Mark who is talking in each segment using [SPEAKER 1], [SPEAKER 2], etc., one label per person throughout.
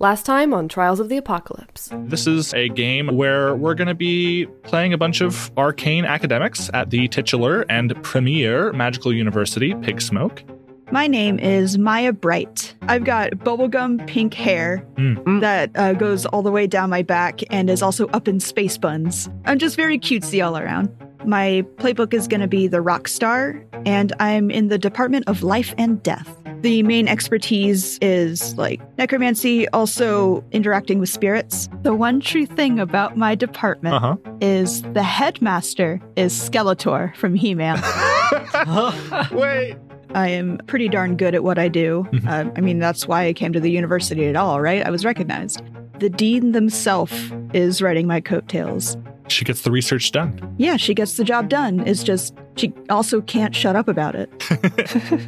[SPEAKER 1] Last time on Trials of the Apocalypse.
[SPEAKER 2] This is a game where we're going to be playing a bunch of arcane academics at the titular and premier magical university, Pigsmoke.
[SPEAKER 3] My name is Maya Bright. I've got bubblegum pink hair
[SPEAKER 2] Mm.
[SPEAKER 3] that uh, goes all the way down my back and is also up in space buns. I'm just very cutesy all around. My playbook is going to be the rock star, and I'm in the Department of Life and Death. The main expertise is like necromancy, also interacting with spirits. The one true thing about my department
[SPEAKER 2] Uh huh.
[SPEAKER 3] is the headmaster is Skeletor from He Man.
[SPEAKER 2] Wait.
[SPEAKER 3] I am pretty darn good at what I do.
[SPEAKER 2] Mhm.
[SPEAKER 3] Uh, I mean, that's why I came to the university at all, right? I was recognized. The dean themselves is writing my coattails.
[SPEAKER 2] She gets the research done.
[SPEAKER 3] Yeah, she gets the job done. It's just she also can't shut up about it.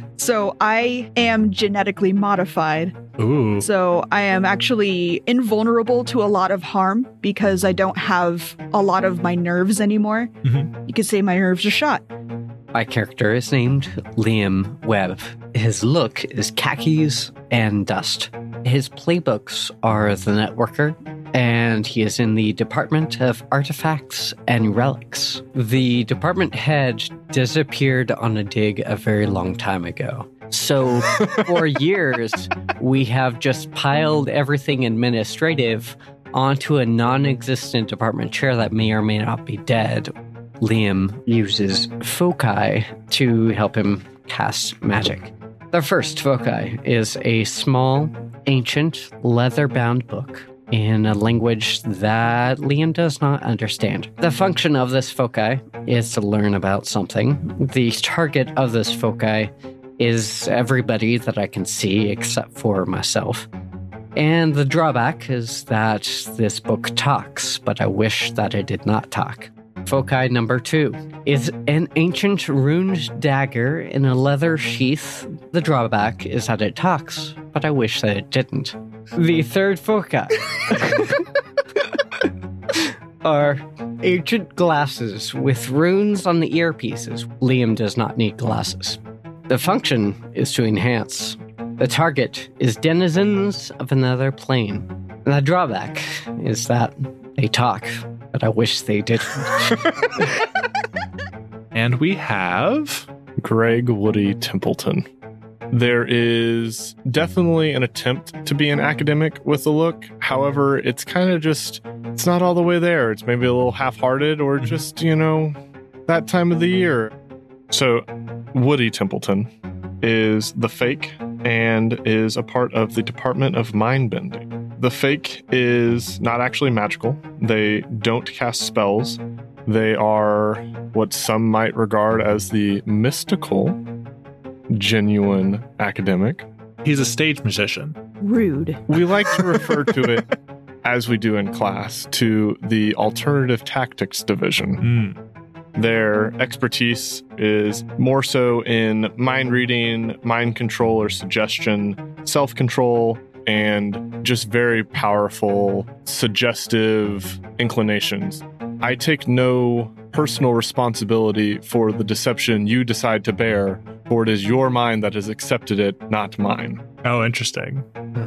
[SPEAKER 3] so I am genetically modified.
[SPEAKER 2] Ooh.
[SPEAKER 3] So I am actually invulnerable to a lot of harm because I don't have a lot of my nerves anymore.
[SPEAKER 2] Mhm.
[SPEAKER 3] You could say my nerves are shot.
[SPEAKER 4] My character is named Liam Webb. His look is khakis and dust. His playbooks are The Networker, and he is in the Department of Artifacts and Relics. The department head disappeared on a dig a very long time ago. So, for years, we have just piled everything administrative onto a non existent department chair that may or may not be dead Liam uses foci to help him cast magic. The first foci is a small, ancient, leather bound book in a language that Liam does not understand. The function of this foci is to learn about something. The target of this foci is everybody that I can see except for myself. And the drawback is that this book talks, but I wish that it did not talk. Foci number two is an ancient runed dagger in a leather sheath. The drawback is that it talks, but I wish that it didn't. The third foci are ancient glasses with runes on the earpieces. Liam does not need glasses. The function is to enhance. The target is denizens of another plane. The drawback is that they talk, but I wish they didn't.
[SPEAKER 2] And we have.
[SPEAKER 5] Greg Woody Templeton. There is definitely an attempt to be an academic with the look. However, it's kind of just, it's not all the way there. It's maybe a little half hearted or mm-hmm. just, you know, that time of the year. So, Woody Templeton is the fake and is a part of the Department of Mind Bending. The fake is not actually magical, they don't cast spells. They are what some might regard as the mystical, genuine academic.
[SPEAKER 2] He's a stage musician.
[SPEAKER 3] Rude.
[SPEAKER 5] We like to refer to it, as we do in class, to the alternative tactics division.
[SPEAKER 2] Mm.
[SPEAKER 5] Their expertise is more so in mind reading, mind control or suggestion, self control, and just very powerful, suggestive inclinations. I take no personal responsibility for the deception you decide to bear, for it is your mind that has accepted it, not mine.
[SPEAKER 2] Oh, interesting.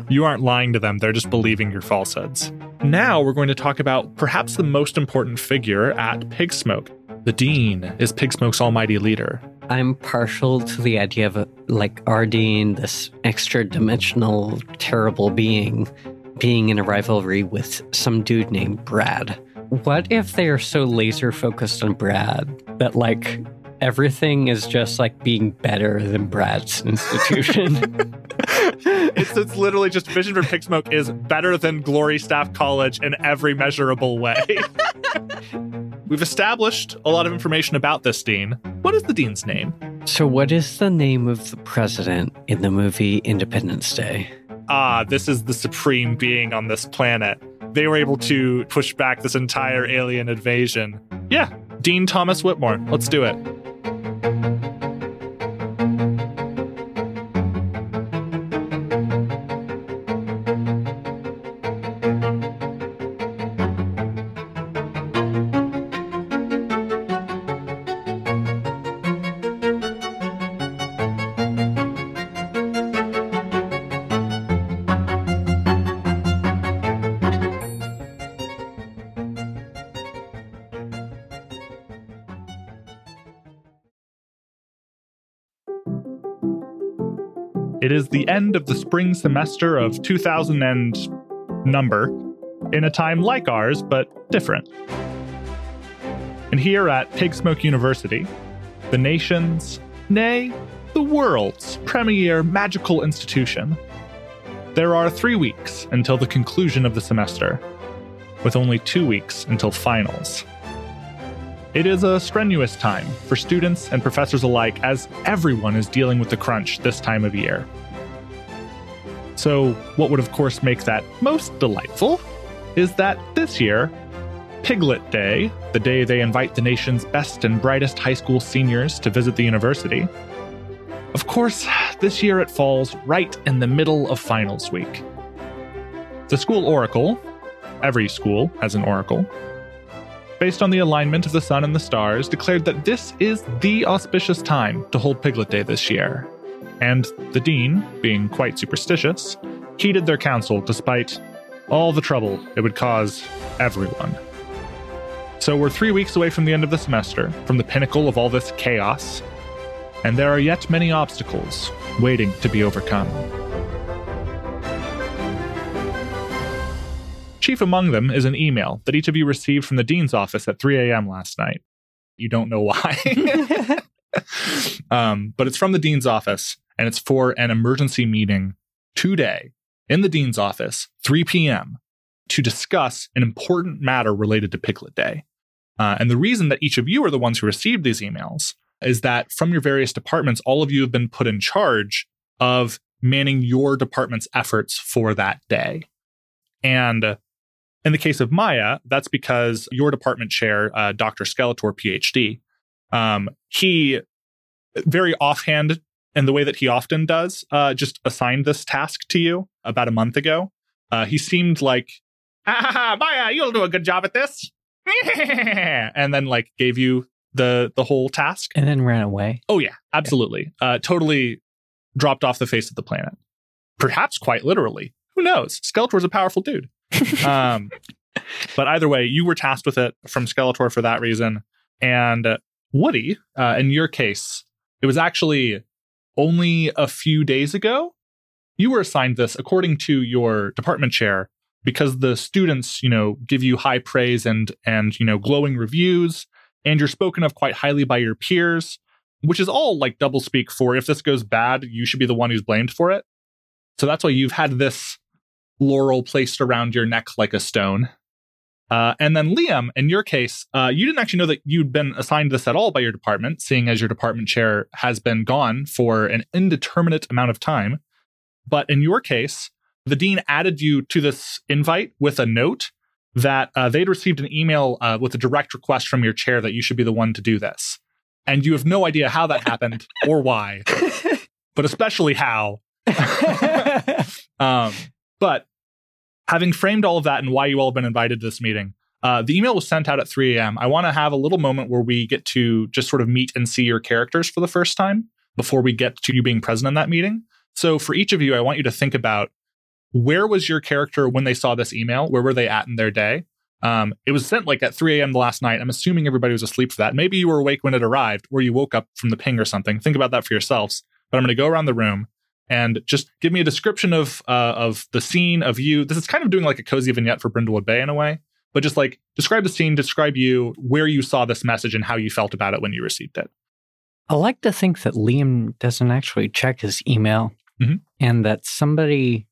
[SPEAKER 2] You aren't lying to them, they're just believing your falsehoods. Now we're going to talk about perhaps the most important figure at Pigsmoke. The Dean is Pigsmoke's almighty leader.
[SPEAKER 4] I'm partial to the idea of, like, Ardeen, this extra dimensional, terrible being, being in a rivalry with some dude named Brad. What if they are so laser focused on Brad that, like, everything is just like being better than Brad's institution?
[SPEAKER 2] it's, it's literally just Vision for Pigsmoke is better than Glory Staff College in every measurable way. We've established a lot of information about this dean. What is the dean's name?
[SPEAKER 4] so, what is the name of the president in the movie Independence Day?
[SPEAKER 2] Ah, this is the supreme being on this planet. They were able to push back this entire alien invasion. Yeah, Dean Thomas Whitmore. Let's do it. It is the end of the spring semester of 2000 and number, in a time like ours, but different. And here at Pigsmoke University, the nation's, nay, the world's premier magical institution, there are three weeks until the conclusion of the semester, with only two weeks until finals. It is a strenuous time for students and professors alike as everyone is dealing with the crunch this time of year. So, what would of course make that most delightful is that this year, Piglet Day, the day they invite the nation's best and brightest high school seniors to visit the university, of course, this year it falls right in the middle of finals week. The school oracle, every school has an oracle, based on the alignment of the sun and the stars, declared that this is the auspicious time to hold Piglet Day this year. And the dean, being quite superstitious, heeded their counsel despite all the trouble it would cause everyone. So we're three weeks away from the end of the semester, from the pinnacle of all this chaos, and there are yet many obstacles waiting to be overcome. Chief among them is an email that each of you received from the dean's office at 3 a.m. last night. You don't know why. um, but it's from the dean's office, and it's for an emergency meeting today in the dean's office, 3 p.m., to discuss an important matter related to Piglet Day. Uh, and the reason that each of you are the ones who received these emails is that from your various departments, all of you have been put in charge of manning your department's efforts for that day. And in the case of Maya, that's because your department chair, uh, Dr. Skeletor, PhD, um, he very offhand in the way that he often does, uh, just assigned this task to you about a month ago. Uh, he seemed like, ah, Maya, you'll do a good job at this. and then like gave you the the whole task
[SPEAKER 6] and then ran away.
[SPEAKER 2] Oh yeah, absolutely. Uh, totally dropped off the face of the planet. Perhaps quite literally. Who knows? Skeletor's a powerful dude. um, but either way, you were tasked with it from Skeletor for that reason. And uh, Woody, uh, in your case, it was actually only a few days ago you were assigned this according to your department chair because the students, you know, give you high praise and and you know glowing reviews, and you're spoken of quite highly by your peers, which is all like double speak for if this goes bad, you should be the one who's blamed for it. So that's why you've had this laurel placed around your neck like a stone. Uh, and then Liam, in your case, uh, you didn't actually know that you'd been assigned this at all by your department, seeing as your department chair has been gone for an indeterminate amount of time. But in your case, the dean added you to this invite with a note that uh, they'd received an email uh, with a direct request from your chair that you should be the one to do this. And you have no idea how that happened or why, but especially how. um, but having framed all of that and why you all have been invited to this meeting, uh, the email was sent out at 3 a.m. I want to have a little moment where we get to just sort of meet and see your characters for the first time before we get to you being present in that meeting. So for each of you, I want you to think about where was your character when they saw this email? Where were they at in their day? Um, it was sent like at 3 a.m. last night. I'm assuming everybody was asleep for that. Maybe you were awake when it arrived, or you woke up from the ping or something. Think about that for yourselves. But I'm going to go around the room and just give me a description of uh, of the scene of you. This is kind of doing like a cozy vignette for Brindlewood Bay in a way, but just like describe the scene, describe you, where you saw this message, and how you felt about it when you received it.
[SPEAKER 6] I like to think that Liam doesn't actually check his email
[SPEAKER 2] Mhm.
[SPEAKER 6] and that somebody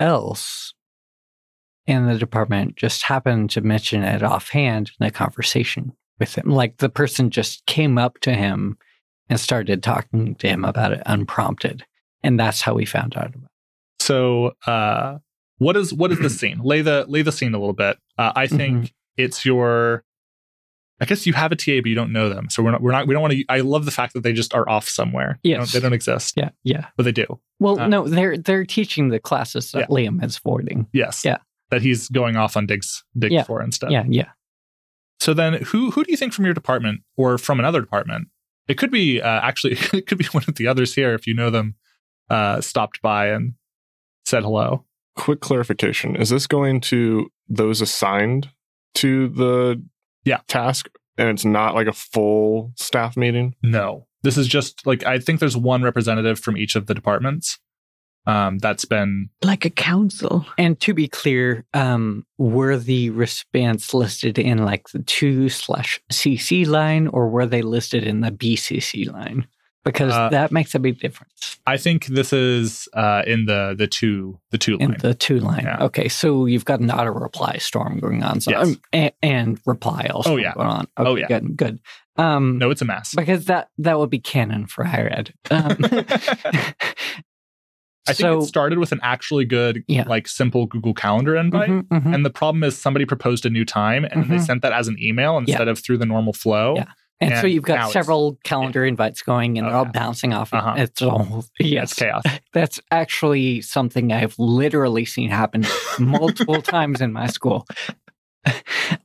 [SPEAKER 6] else in the department just happened to mention it offhand in a conversation with him. Like the person just came up to him and started talking to him about it unprompted. And that's how we found out about it.
[SPEAKER 2] So, uh, what is what is the scene? Lay the lay the scene a little bit. Uh, I think it's your. I guess you have a TA, but you don't know them. So we're not. We're not. We don't want to. I love the fact that they just are off somewhere. They don't-
[SPEAKER 6] Yes.
[SPEAKER 2] they don't exist,
[SPEAKER 6] Yeah, yeah.
[SPEAKER 2] but they do.
[SPEAKER 6] Well,
[SPEAKER 2] Uh,
[SPEAKER 6] no, they're they're teaching the classes that Liam is forwarding.
[SPEAKER 2] Yes.
[SPEAKER 6] Yeah.
[SPEAKER 2] That he's going off on digs digs
[SPEAKER 6] Yeah.
[SPEAKER 2] for instead.
[SPEAKER 6] Yeah, yeah.
[SPEAKER 2] So then, who who do you think from your department or from another department? It could be uh, actually it could be one of the others here if you know them. Uh, stopped by and said hello.
[SPEAKER 5] Quick clarification: Is this going to those assigned to the
[SPEAKER 2] Yeah.
[SPEAKER 5] task, and it's not like a full staff meeting?
[SPEAKER 2] No, this is just like I think there's one representative from each of the departments. Um, that's been
[SPEAKER 3] Like a council.
[SPEAKER 6] And to be clear, um, were the recipients listed in like the two slash CC line or were they listed in the BCC line? Because
[SPEAKER 2] Uh,
[SPEAKER 6] that makes a big difference
[SPEAKER 2] I think this is uh, in the the two the two
[SPEAKER 6] in
[SPEAKER 2] line.
[SPEAKER 6] the two line.
[SPEAKER 2] Yeah.
[SPEAKER 6] Okay, so you've got an auto reply storm going on, so
[SPEAKER 2] Yes.
[SPEAKER 6] um, and, and reply also
[SPEAKER 2] Oh, yeah.
[SPEAKER 6] going on.
[SPEAKER 2] Oh, yeah.
[SPEAKER 6] good, good. Um,
[SPEAKER 2] no, it's a mess.
[SPEAKER 6] because that that would be canon for higher ed. Um,
[SPEAKER 2] I think
[SPEAKER 6] so,
[SPEAKER 2] it started with an actually good,
[SPEAKER 6] Yeah.
[SPEAKER 2] like simple Google Calendar invite.
[SPEAKER 6] Mhm, mhm.
[SPEAKER 2] And the problem is somebody proposed a new time and they
[SPEAKER 6] Mhm.
[SPEAKER 2] sent that as an email instead of through the normal flow.
[SPEAKER 6] Yeah. And, so you've got several calendar invites going, and
[SPEAKER 2] Oh,
[SPEAKER 6] they're all bouncing off.
[SPEAKER 2] Uh-huh.
[SPEAKER 6] It's all yes,
[SPEAKER 2] chaos.
[SPEAKER 6] that's actually something I've literally seen happen multiple times in my school.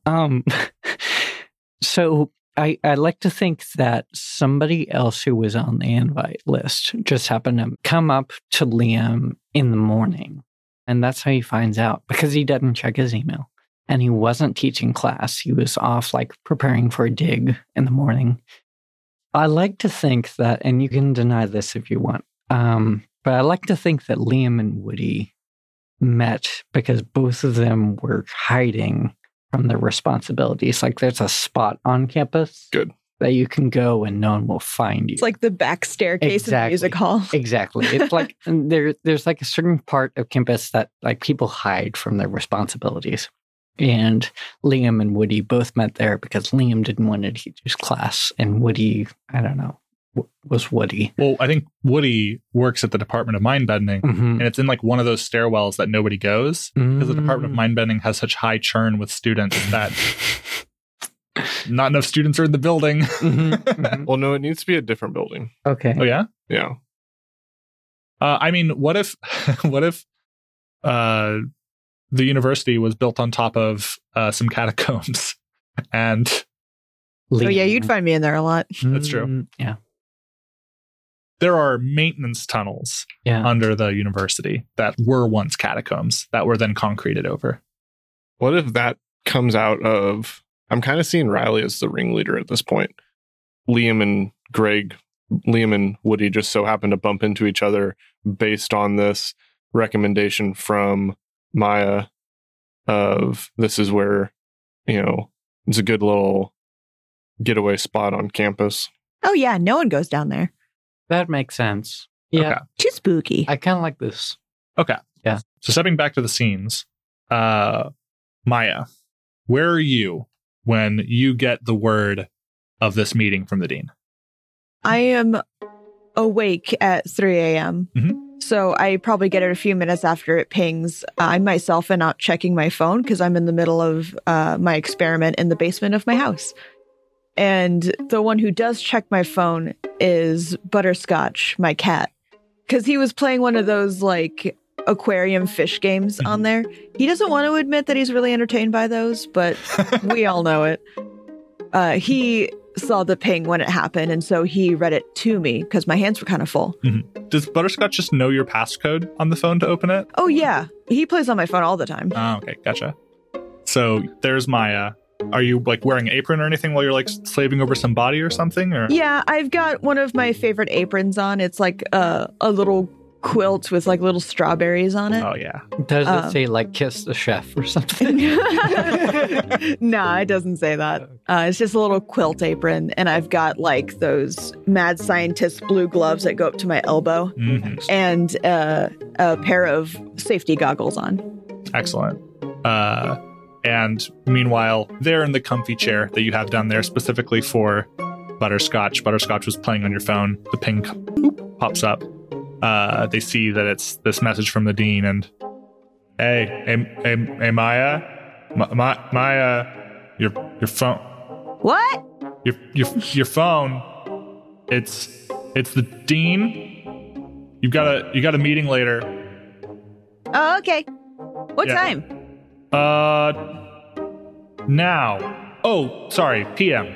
[SPEAKER 6] um, so I I like to think that somebody else who was on the invite list just happened to come up to Liam in the morning, and that's how he finds out because he doesn't check his email and he wasn't teaching class. He was off like preparing for a dig in the morning. I like to think that, and you can deny this if you want, um, but I like to think that Liam and Woody met because both of them were hiding from their responsibilities. Like there's a spot on campus
[SPEAKER 5] Good.
[SPEAKER 6] that you can go and no one will find you.
[SPEAKER 3] It's like the back staircase of the music hall.
[SPEAKER 6] Exactly. It's like and there there's like a certain part of campus that like people hide from their responsibilities. And Liam and Woody both met there because Liam didn't want to teach his class and Woody, I don't know, w- was Woody.
[SPEAKER 2] Well, I think Woody works at the Department of Mind Bending.
[SPEAKER 6] Mhm.
[SPEAKER 2] And it's in like one of those stairwells that nobody goes because the Department of
[SPEAKER 6] Mm.
[SPEAKER 2] Mind Bending has such high churn with students that not enough students are in the building.
[SPEAKER 6] Mhm, mhm.
[SPEAKER 5] Well, no, it needs to be a different building.
[SPEAKER 6] Okay.
[SPEAKER 2] oh yeah.
[SPEAKER 5] Yeah.
[SPEAKER 2] Uh, I mean, what if, what if, uh, the university was built on top of uh, some catacombs, and
[SPEAKER 3] Oh yeah, you'd find me in there a lot.
[SPEAKER 2] That's true.
[SPEAKER 6] Mm, Yeah.
[SPEAKER 2] there are maintenance tunnels
[SPEAKER 6] Yeah.
[SPEAKER 2] under the university that were once catacombs that were then concreted over.
[SPEAKER 5] What if that comes out of? I'm kind of seeing Riley as the ringleader at this point. Liam and Greg, Liam and Woody just so happen to bump into each other based on this recommendation from Maya of this is where, you know, it's a good little getaway spot on campus.
[SPEAKER 3] Oh yeah, no one goes down there.
[SPEAKER 6] That makes sense. Yeah.
[SPEAKER 2] Okay.
[SPEAKER 3] Too spooky.
[SPEAKER 6] I kind of like this. Okay. Yeah.
[SPEAKER 2] So stepping back to the scenes, uh, Maya, where are you when you get the word of this meeting from the dean?
[SPEAKER 3] I am awake at 3 a.m.
[SPEAKER 2] Mhm.
[SPEAKER 3] So I probably get it a few minutes after it pings. I myself am not checking my phone because I'm in the middle of uh, my experiment in the basement of my house. And the one who does check my phone is Butterscotch, my cat. Because he was playing one of those like aquarium fish games on
[SPEAKER 2] Mhm.
[SPEAKER 3] there. He doesn't want to admit that he's really entertained by those, but we all know it. Uh, he saw the ping when it happened, and so he read it to me because my hands were kind of full. Mm-hmm.
[SPEAKER 2] Does Butterscotch just know your passcode on the phone to open it?
[SPEAKER 3] Oh yeah, he plays on my phone all the time.
[SPEAKER 2] Oh, okay, gotcha. So there's Maya. Uh, are you like wearing an apron or anything while you're like slaving over some body or something? Or
[SPEAKER 3] Yeah, I've got one of my favorite aprons on. It's like a a little quilt with like little strawberries on it.
[SPEAKER 2] oh yeah,
[SPEAKER 6] Does
[SPEAKER 3] Um,
[SPEAKER 6] it say like kiss the chef or something?
[SPEAKER 3] nah, it doesn't say that. Uh, it's just a little quilt apron, and I've got like those mad scientist blue gloves that go up to my elbow,
[SPEAKER 2] hmm
[SPEAKER 3] and uh, a pair of safety goggles on.
[SPEAKER 2] excellent. Uh, and meanwhile, they're in the comfy chair that you have down there specifically for Butterscotch. Butterscotch was playing on your phone. The ping pops up. Uh, they see that it's this message from the dean, and hey, hey, hey, hey Maya, Ma- Ma- Maya, your your phone.
[SPEAKER 3] What?
[SPEAKER 2] your your your phone. It's it's the dean. You've got a you got a meeting later.
[SPEAKER 3] Oh, okay. What
[SPEAKER 2] Yeah.
[SPEAKER 3] time?
[SPEAKER 2] Uh, now. Oh, sorry, p.m.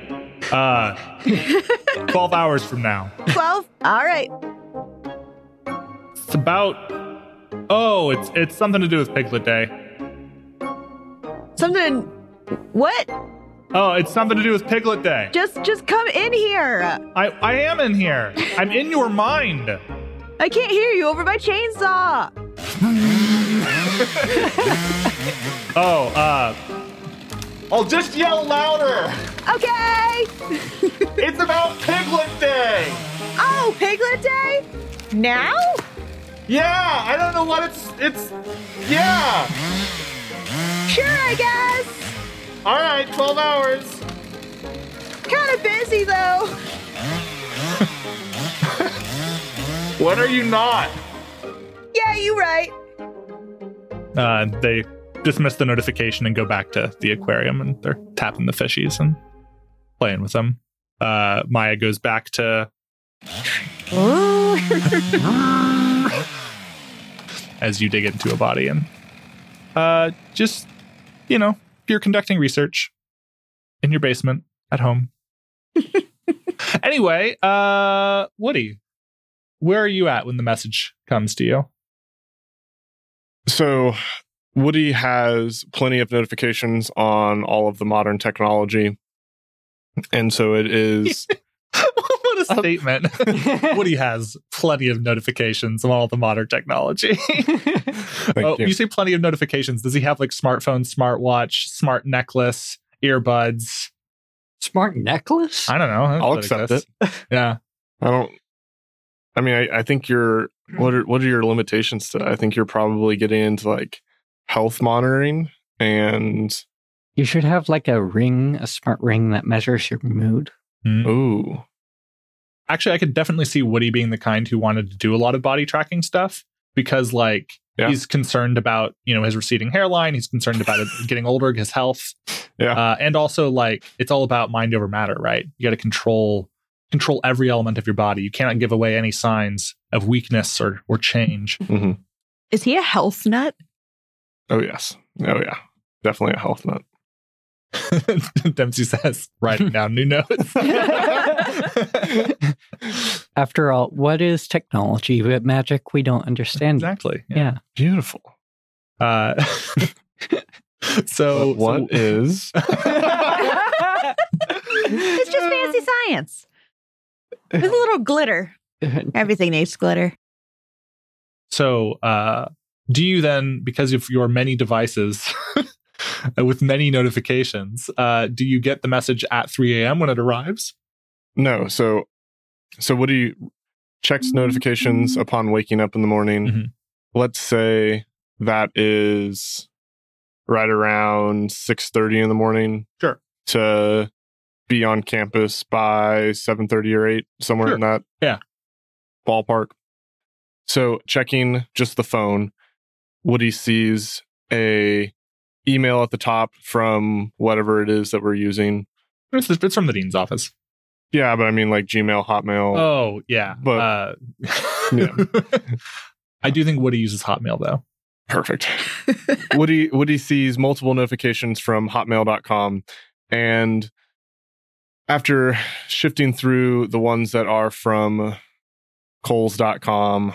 [SPEAKER 2] Uh, twelve hours from now.
[SPEAKER 3] Twelve. All right.
[SPEAKER 2] It's about. Oh, it's it's something to do with Piglet Day.
[SPEAKER 3] Something. What?
[SPEAKER 2] Oh, it's something to do with Piglet Day.
[SPEAKER 3] Just just come in here.
[SPEAKER 2] I I am in here. I'm in your mind.
[SPEAKER 3] I can't hear you over my chainsaw.
[SPEAKER 2] Oh, uh. I'll just yell louder!
[SPEAKER 3] Okay.
[SPEAKER 2] It's about Piglet Day!
[SPEAKER 3] Oh, Piglet Day? Now?
[SPEAKER 2] Yeah, I don't know what it's. It's. Yeah!
[SPEAKER 3] Sure, I guess.
[SPEAKER 2] Alright, 12 hours.
[SPEAKER 3] Kind of busy though.
[SPEAKER 2] what are you not?
[SPEAKER 3] Yeah, you right.
[SPEAKER 2] Uh, they dismiss the notification and go back to the aquarium and they're tapping the fishies and playing with them. Uh, Maya goes back to as you dig into a body and uh, just you know you're conducting research in your basement at home. anyway, uh, Woody, where are you at when the message comes to you?
[SPEAKER 5] So Woody has plenty of notifications on all of the modern technology. And so it is
[SPEAKER 2] what a statement. Woody has plenty of notifications of all the modern technology. Oh,
[SPEAKER 5] you.
[SPEAKER 2] you say plenty of notifications. Does he have like smartphone, smartwatch, smart necklace, earbuds?
[SPEAKER 6] Smart necklace?
[SPEAKER 2] I don't know. That's
[SPEAKER 5] I'll accept
[SPEAKER 2] exists. Yeah.
[SPEAKER 5] I don't I mean I, I think you're what are what are your limitations to that? I think you're probably getting into like health monitoring and
[SPEAKER 6] You should have like a ring, a smart ring that measures your mood.
[SPEAKER 2] Hmm.
[SPEAKER 5] ooh.
[SPEAKER 2] Actually, I could definitely see Woody being the kind who wanted to do a lot of body tracking stuff because, like,
[SPEAKER 5] Yeah.
[SPEAKER 2] he's concerned about you know his receding hairline. He's concerned about it getting older, his health.
[SPEAKER 5] Yeah.
[SPEAKER 2] uh, and also like it's all about mind over matter, right? You got to control control every element of your body. You cannot give away any signs of weakness or or change.
[SPEAKER 5] hmm
[SPEAKER 3] Is he a health nut?
[SPEAKER 5] Oh yes. Oh yeah. Definitely a health nut.
[SPEAKER 2] Dempsey says, writing down new notes.
[SPEAKER 6] After all, what is technology but magic we don't understand?
[SPEAKER 2] exactly.
[SPEAKER 6] Yeah.
[SPEAKER 5] Beautiful.
[SPEAKER 2] Uh, so
[SPEAKER 5] But what
[SPEAKER 2] so-
[SPEAKER 5] is
[SPEAKER 3] It's just fancy science. With a little glitter. Everything needs glitter.
[SPEAKER 2] So, uh, do you then, because of your many devices with many notifications, uh, do you get the message at 3 a.m. when it arrives?
[SPEAKER 5] No. So, so what do you checks notifications upon waking up in the morning.
[SPEAKER 2] Mhm.
[SPEAKER 5] Let's say that is right around six thirty in the morning.
[SPEAKER 2] Sure.
[SPEAKER 5] To be on campus by seven thirty or eight, somewhere
[SPEAKER 2] Sure.
[SPEAKER 5] in that
[SPEAKER 2] Yeah.
[SPEAKER 5] ballpark. So checking just the phone, Woody sees a email at the top from whatever it is that we're using.
[SPEAKER 2] It's, it's from the dean's office.
[SPEAKER 5] Yeah, but I mean like Gmail, Hotmail.
[SPEAKER 2] Oh, yeah.
[SPEAKER 5] But-
[SPEAKER 2] uh,
[SPEAKER 5] Yeah.
[SPEAKER 2] I do think Woody uses Hotmail, though.
[SPEAKER 5] Perfect. Woody Woody sees multiple notifications from hotmail.com and after shifting through the ones that are from kohls.com,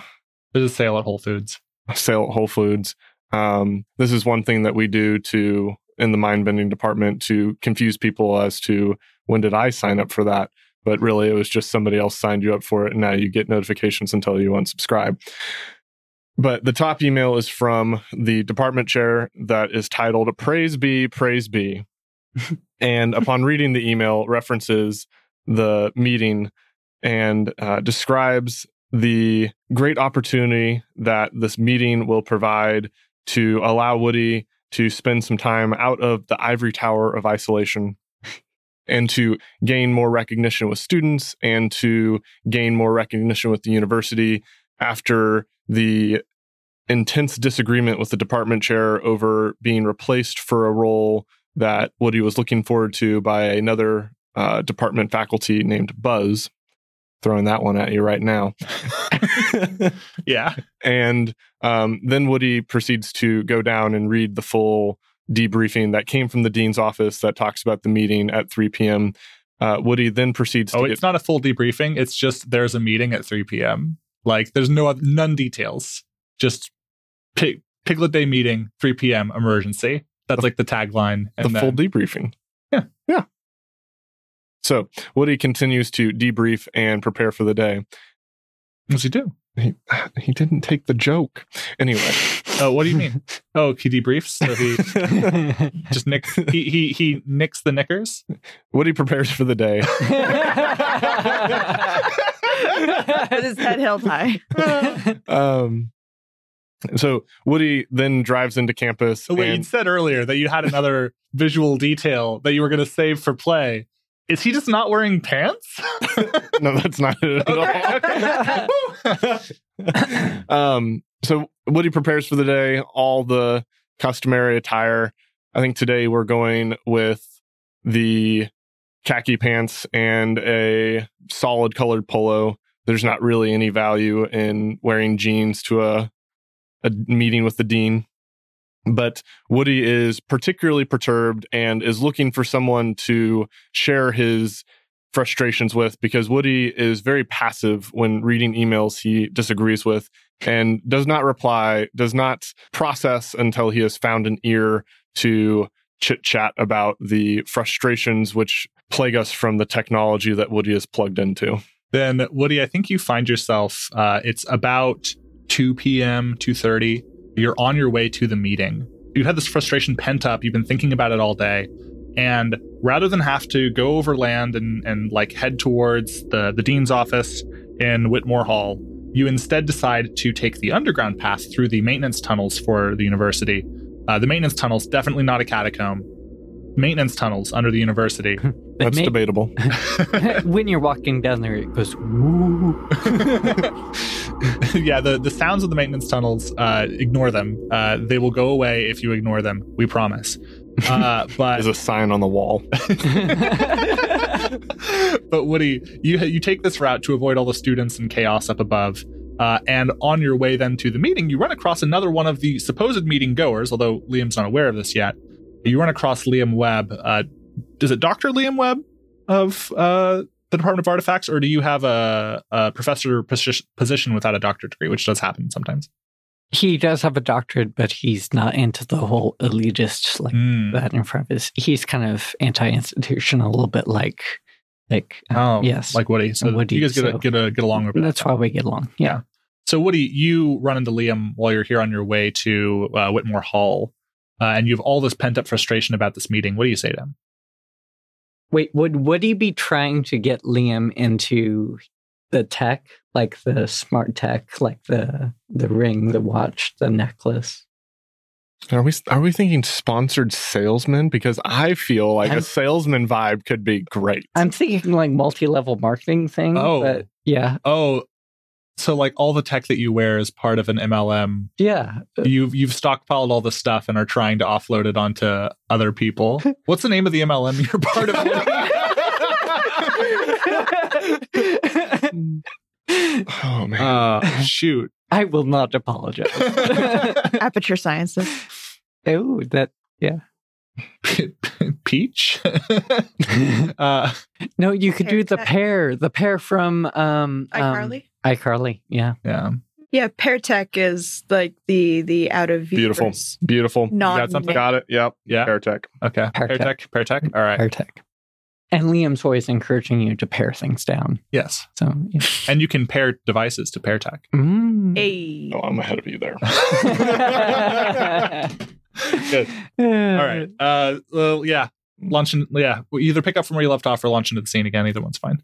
[SPEAKER 2] There's a sale at Whole Foods.
[SPEAKER 5] sale at Whole Foods, um, this is one thing that we do to in the mind bending department to confuse people as to when did I sign up for that? But really it was just somebody else signed you up for it and now you get notifications until you unsubscribe. But the top email is from the department chair that is titled Praise Be, Praise Be. and upon reading the email, references the meeting and uh, describes the great opportunity that this meeting will provide to allow Woody to spend some time out of the ivory tower of isolation and to gain more recognition with students and to gain more recognition with the university after the intense disagreement with the department chair over being replaced for a role that Woody was looking forward to by another uh, department faculty named Buzz. Throwing that one at you right now.
[SPEAKER 2] Yeah.
[SPEAKER 5] and um, then Woody proceeds to go down and read the full debriefing that came from the dean's office that talks about the meeting at 3 p.m. Uh, Woody then proceeds
[SPEAKER 2] Oh,
[SPEAKER 5] to
[SPEAKER 2] it's
[SPEAKER 5] get
[SPEAKER 2] not a full debriefing. It's just there's a meeting at 3 p.m. Like there's no none details. Just pig, Piglet Day meeting, 3 p.m. emergency. That's like the tagline.
[SPEAKER 5] the
[SPEAKER 2] And
[SPEAKER 5] full debriefing.
[SPEAKER 2] Yeah.
[SPEAKER 5] Yeah. So Woody continues to debrief and prepare for the day.
[SPEAKER 2] what's he do?
[SPEAKER 5] He, he didn't take the joke. Anyway,
[SPEAKER 2] Oh, what do you mean? Oh, he debriefs. So he just nicks. He he he nicks the knickers.
[SPEAKER 5] Woody prepares for the day.
[SPEAKER 3] With his head held high.
[SPEAKER 5] Um, so Woody then drives into campus.
[SPEAKER 2] Oh, wait, you said earlier that you had another visual detail that you were going to save for play. Is he just not wearing pants?
[SPEAKER 5] no, that's not it at all. um, so Woody prepares for the day, all the customary attire. I think today we're going with the khaki pants and a solid colored polo. There's not really any value in wearing jeans to a a meeting with the dean. But Woody is particularly perturbed and is looking for someone to share his frustrations with because Woody is very passive when reading emails he disagrees with and does not reply, does not process until he has found an ear to chit chat about the frustrations which plague us from the technology that Woody is plugged into.
[SPEAKER 2] then Woody, I think you find yourself. Uh, it's about two p.m. two thirty. You're on your way to the meeting. You had this frustration pent up. You've been thinking about it all day, and rather than have to go over land and and like head towards the the dean's office in Whitmore Hall, you instead decide to take the underground path through the maintenance tunnels for the university. Uh, the maintenance tunnels definitely not a catacomb. Maintenance tunnels under the university.
[SPEAKER 5] That's
[SPEAKER 6] May-
[SPEAKER 5] debatable.
[SPEAKER 6] when you're walking down there, it goes woo.
[SPEAKER 2] yeah, the, the sounds of the maintenance tunnels, uh, ignore them. Uh, they will go away if you ignore them. We promise. Uh, but
[SPEAKER 5] There's a sign on the wall.
[SPEAKER 2] but Woody, you you take this route to avoid all the students and chaos up above. Uh, and on your way then to the meeting, you run across another one of the supposed meeting goers, although Liam's not aware of this yet. You run across Liam Webb. Uh, is it Dr. Liam Webb of uh, the Department of Artifacts, or do you have a, a professor posi- position without a doctorate degree, which does happen sometimes?
[SPEAKER 6] he does have a doctorate, but he's not into the whole elitist like
[SPEAKER 2] Mm.
[SPEAKER 6] that in front of his. He's kind of anti-institutional, a little bit like, like uh,
[SPEAKER 2] Oh,
[SPEAKER 6] yes,
[SPEAKER 2] like Woody. So
[SPEAKER 6] Woody,
[SPEAKER 2] you guys get a,
[SPEAKER 6] so-
[SPEAKER 2] get a, get along over that.
[SPEAKER 6] that's why we get along. Yeah.
[SPEAKER 2] So Woody, you run into Liam while you're here on your way to uh, Whitmore Hall, uh, and you have all this pent up frustration about this meeting. What do you say to him?
[SPEAKER 6] Wait, would would he be trying to get Liam into the tech, like the smart tech, like the the ring, the watch, the necklace?
[SPEAKER 5] Are we are we thinking sponsored salesman? Because I feel like
[SPEAKER 6] I'm-
[SPEAKER 5] a salesman vibe could be great.
[SPEAKER 6] I'm thinking like multi-level marketing thing.
[SPEAKER 2] Oh.
[SPEAKER 6] but yeah,
[SPEAKER 2] Oh, so like all the tech that you wear is part of an MLM.
[SPEAKER 6] yeah.
[SPEAKER 2] You've you've stockpiled all the stuff and are trying to offload it onto other people. What's the name of the MLM you're part of?
[SPEAKER 5] Oh man.
[SPEAKER 2] uh, shoot.
[SPEAKER 6] I will not apologize.
[SPEAKER 3] Aperture Sciences.
[SPEAKER 6] oh, that yeah.
[SPEAKER 2] Peach. uh,
[SPEAKER 6] no, you could do the pear, the pear from um, um
[SPEAKER 3] iCarly.
[SPEAKER 6] iCarly, yeah.
[SPEAKER 2] yeah.
[SPEAKER 3] Yeah, Peartech is like the the out of
[SPEAKER 5] Beautiful. Beautiful.
[SPEAKER 3] non-
[SPEAKER 2] got something?
[SPEAKER 5] Got it. Yep.
[SPEAKER 2] Yeah.
[SPEAKER 5] Airtech.
[SPEAKER 2] Okay.
[SPEAKER 6] Pair
[SPEAKER 2] Pair tech. Pair tech. All right.
[SPEAKER 6] Pear tech. And Liam's always encouraging you to pare things down.
[SPEAKER 2] Yes.
[SPEAKER 6] So, yeah.
[SPEAKER 2] And you can pair devices to pair tech.
[SPEAKER 6] Mm.
[SPEAKER 3] A
[SPEAKER 5] Oh, I'm ahead of you there.
[SPEAKER 2] Good. All right. Uh, well, yeah. Lunch and yeah. We either pick up from where you left off or launch into the scene again. Either one's fine.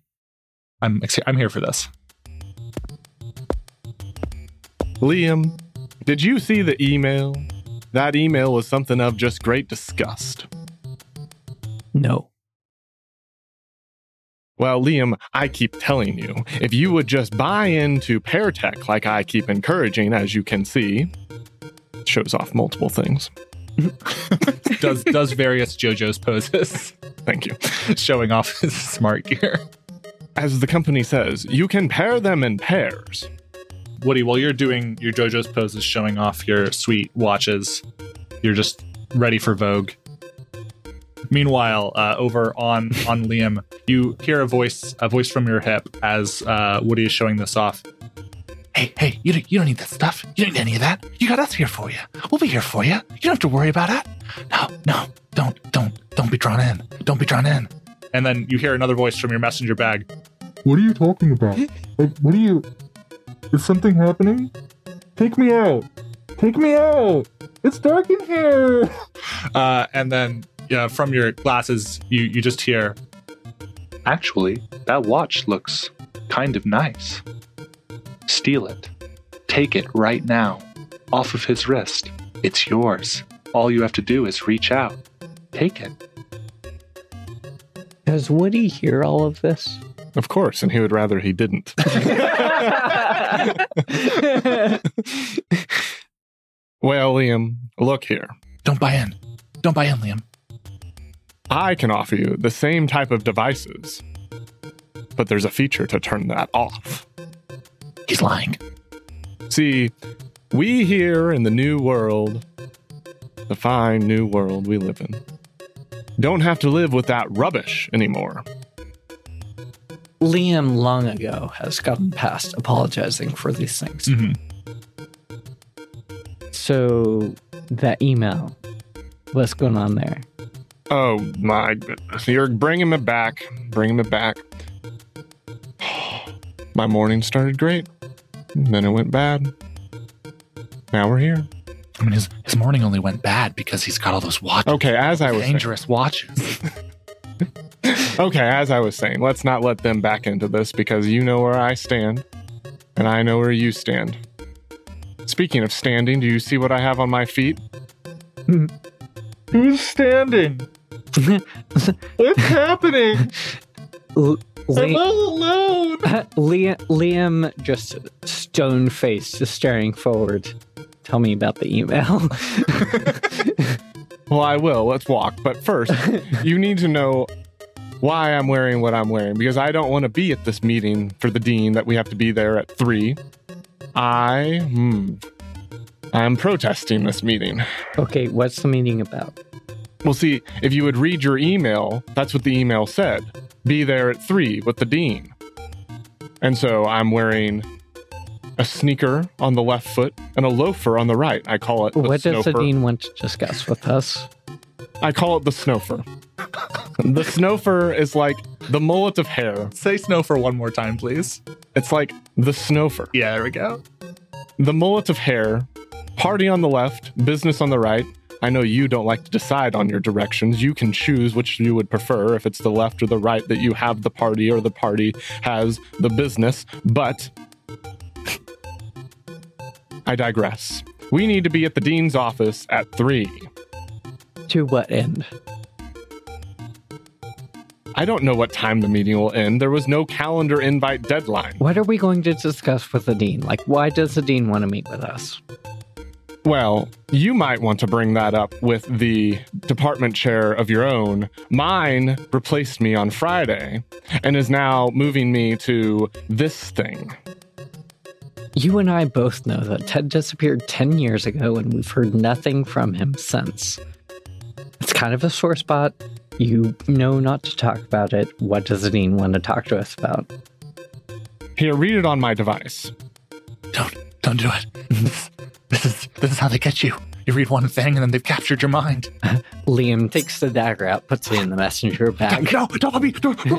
[SPEAKER 2] I'm ex- I'm here for this.
[SPEAKER 5] Liam, did you see the email? That email was something of just great disgust.
[SPEAKER 6] No.
[SPEAKER 5] Well, Liam, I keep telling you, if you would just buy into Peartech like I keep encouraging, as you can see, shows off multiple things.
[SPEAKER 2] Does does various JoJo's poses,
[SPEAKER 5] Thank you.
[SPEAKER 2] showing off his smart gear.
[SPEAKER 5] As the company says, you can pair them in pairs.
[SPEAKER 2] Woody, while you're doing your JoJo's poses, showing off your sweet watches, you're just ready for Vogue. Meanwhile, uh, over on on Liam, you hear a voice a voice from your hip as uh, Woody is showing this off. Hey, hey, you don't, you don't need that stuff. You don't need any of that. You got us here for you. We'll be here for you. You don't have to worry about it. No, no, don't, don't, don't be drawn in. Don't be drawn in. And then you hear another voice from your messenger bag.
[SPEAKER 7] What are you talking about? What are you? Is something happening? Take me out. Take me out. It's dark in here.
[SPEAKER 2] Uh, and then yeah, from your glasses, you, you just hear,
[SPEAKER 8] Actually, that watch looks kind of nice. Steal it. Take it right now. Off of his wrist. It's yours. All you have to do is reach out. Take it.
[SPEAKER 6] Does Woody hear all of this?
[SPEAKER 5] Of course, and he would rather he didn't. well, Liam, look here.
[SPEAKER 2] Don't buy in. Don't buy in, Liam.
[SPEAKER 5] I can offer you the same type of devices, but there's a feature to turn that off.
[SPEAKER 2] He's lying.
[SPEAKER 5] See, we here in the new world, the fine new world we live in, don't have to live with that rubbish anymore.
[SPEAKER 6] Liam long ago has gotten past apologizing for these things.
[SPEAKER 2] Mhm.
[SPEAKER 6] So that email, what's going on there?
[SPEAKER 5] Oh my goodness. You're bringing me back, bringing me back. My morning started great, then it went bad. Now we're here.
[SPEAKER 2] I mean, his, his morning only went bad because he's got all those watches.
[SPEAKER 5] Okay, as I was saying,
[SPEAKER 2] dangerous watches.
[SPEAKER 5] okay, as I was saying, let's not let them back into this because you know where I stand, and I know where you stand. Speaking of standing, do you see what I have on my feet?
[SPEAKER 7] Who's standing? What's happening?
[SPEAKER 6] L-
[SPEAKER 7] I'm all alone.
[SPEAKER 6] Liam, Liam just stone faced, just staring forward. Tell me about the email.
[SPEAKER 5] Well, I will. Let's walk. But first, you need to know why I'm wearing what I'm wearing because I don't want to be at this meeting for the dean that we have to be there at three. I, hmm, I'm protesting this meeting.
[SPEAKER 6] okay, what's the meeting about?
[SPEAKER 5] Well, see, if you would read your email, that's what the email said. Be there at three with the dean. And so I'm wearing a sneaker on the left foot and a loafer on the right. I call it the
[SPEAKER 6] What does the dean want to discuss with us?
[SPEAKER 5] I call it the snowfer. the snowfer is like the mullet of hair.
[SPEAKER 2] Say snow for one more time, please.
[SPEAKER 5] It's like the snowfer.
[SPEAKER 2] Yeah, there we go.
[SPEAKER 5] The mullet of hair, party on the left, business on the right. I know you don't like to decide on your directions. You can choose which you would prefer, if it's the left or the right that you have the party or the party has the business. But I digress. We need to be at the dean's office at three.
[SPEAKER 6] To what end?
[SPEAKER 5] I don't know what time the meeting will end. There was no calendar invite deadline.
[SPEAKER 6] What are we going to discuss with the dean? Like, why does the dean want to meet with us?
[SPEAKER 5] Well, you might want to bring that up with the department chair of your own. Mine replaced me on Friday and is now moving me to this thing.
[SPEAKER 6] You and I both know that Ted disappeared 10 years ago and we've heard nothing from him since. It's kind of a sore spot. You know not to talk about it. What does the dean want to talk to us about?
[SPEAKER 5] Here, read it on my device.
[SPEAKER 2] Don't don't do it. this, this is this is how they get you. You read one thing and then they've captured your mind.
[SPEAKER 6] Liam takes the dagger out, puts it in the messenger bag.
[SPEAKER 2] No, don't let me. Don't,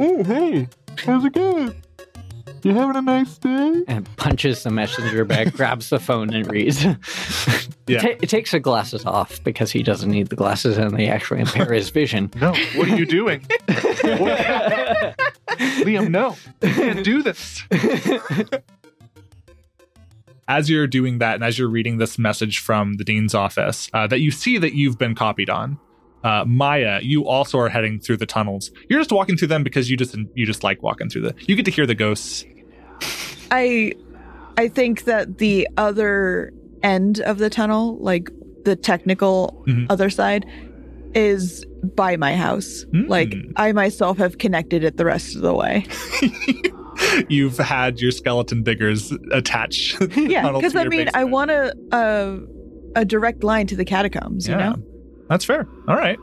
[SPEAKER 7] Oh, hey. How's it going? You having a nice day?
[SPEAKER 6] and punches the messenger bag, grabs the phone, and reads.
[SPEAKER 2] Yeah.
[SPEAKER 6] Ta- it takes the glasses off because he doesn't need the glasses and they actually impair his vision.
[SPEAKER 2] no, what are you doing? Liam, no. You can't do this. as you're doing that and as you're reading this message from the dean's office uh, that you see that you've been copied on uh, maya you also are heading through the tunnels you're just walking through them because you just you just like walking through the you get to hear the ghosts
[SPEAKER 3] I I think that the other end of the tunnel, like the technical
[SPEAKER 2] Mhm.
[SPEAKER 3] other side, is by my house.
[SPEAKER 2] Mm.
[SPEAKER 3] Like I myself have connected it the rest of the way.
[SPEAKER 2] you've had your skeleton diggers attach the
[SPEAKER 3] yeah, because I mean, I want a, a a direct line to the catacombs. You know.
[SPEAKER 2] That's fair. All right.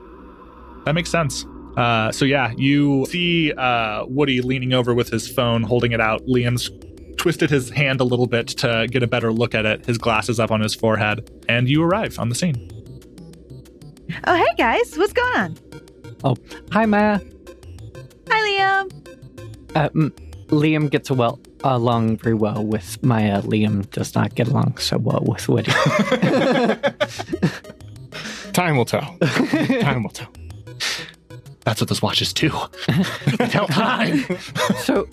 [SPEAKER 2] That makes sense. Uh, so yeah, you see uh, Woody leaning over with his phone, holding it out. Liam's twisted his hand a little bit to get a better look at it. His glasses up on his forehead, and you arrive on the scene.
[SPEAKER 3] Oh, hey guys, what's going on?
[SPEAKER 6] Oh hi, Maya.
[SPEAKER 3] Hi, Liam.
[SPEAKER 6] Uh, mm, Liam gets a well. along very well with Maya. Liam does not get along so well with Woody.
[SPEAKER 5] Time will tell. Time will tell.
[SPEAKER 2] That's what this watch is too. Tell time.
[SPEAKER 6] so,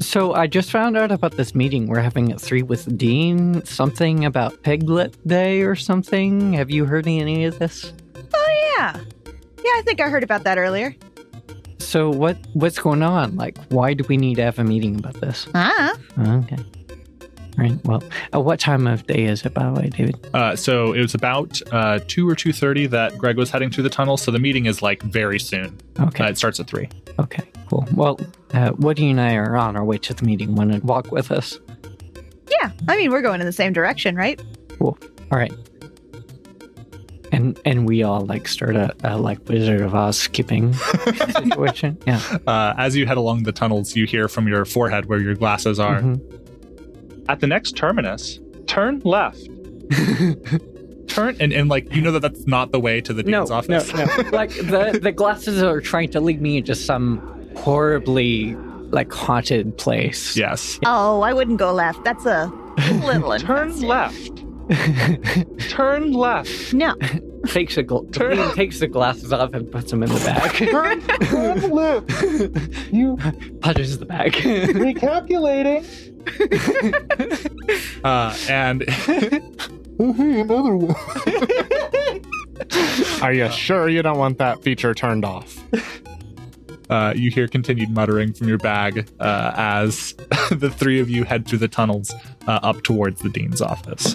[SPEAKER 6] so I just found out about this meeting we're having at three with Dean. Something about Piglet Day or something. Have you heard any of this?
[SPEAKER 3] Oh, yeah. Yeah, I think I heard about that earlier.
[SPEAKER 6] So what what's going on? Like, why do we need to have a meeting about this?
[SPEAKER 3] Ah.
[SPEAKER 6] Okay. Right. Well, uh, what time of day is it, by the way, David?
[SPEAKER 2] Uh, so it was about uh, two or two thirty that Greg was heading through the tunnel. So the meeting is like very soon.
[SPEAKER 6] Okay.
[SPEAKER 2] Uh, it starts at three.
[SPEAKER 6] Okay. Cool. Well, uh, Woody and I are on our way to the meeting. Want to walk with us?
[SPEAKER 3] Yeah, I mean, we're going in the same direction, right? Cool.
[SPEAKER 6] All right. And and we all like start a, a like Wizard of Oz skipping situation. Yeah.
[SPEAKER 2] Uh, as you head along the tunnels, you hear from your forehead where your glasses are.
[SPEAKER 6] Mhm.
[SPEAKER 8] At the next terminus, turn left.
[SPEAKER 2] Turn and, and like you know that that's not the way to the
[SPEAKER 6] No,
[SPEAKER 2] dean's office.
[SPEAKER 6] no, no. like the the glasses are trying to lead me into some horribly like haunted place.
[SPEAKER 2] yes.
[SPEAKER 3] Oh, I wouldn't go left. That's a little
[SPEAKER 8] Turn left. Turn left.
[SPEAKER 3] No.
[SPEAKER 6] takes the gl-
[SPEAKER 8] Turn-
[SPEAKER 6] takes the glasses off and puts them in the bag.
[SPEAKER 7] Turn, turn left. You
[SPEAKER 6] Punches the bag.
[SPEAKER 7] recalculating.
[SPEAKER 2] Uh, and
[SPEAKER 7] Oh, hey, another one.
[SPEAKER 5] Are you sure you don't want that feature turned off?
[SPEAKER 2] uh, you hear continued muttering from your bag uh, as the three of you head through the tunnels uh, up towards the dean's office.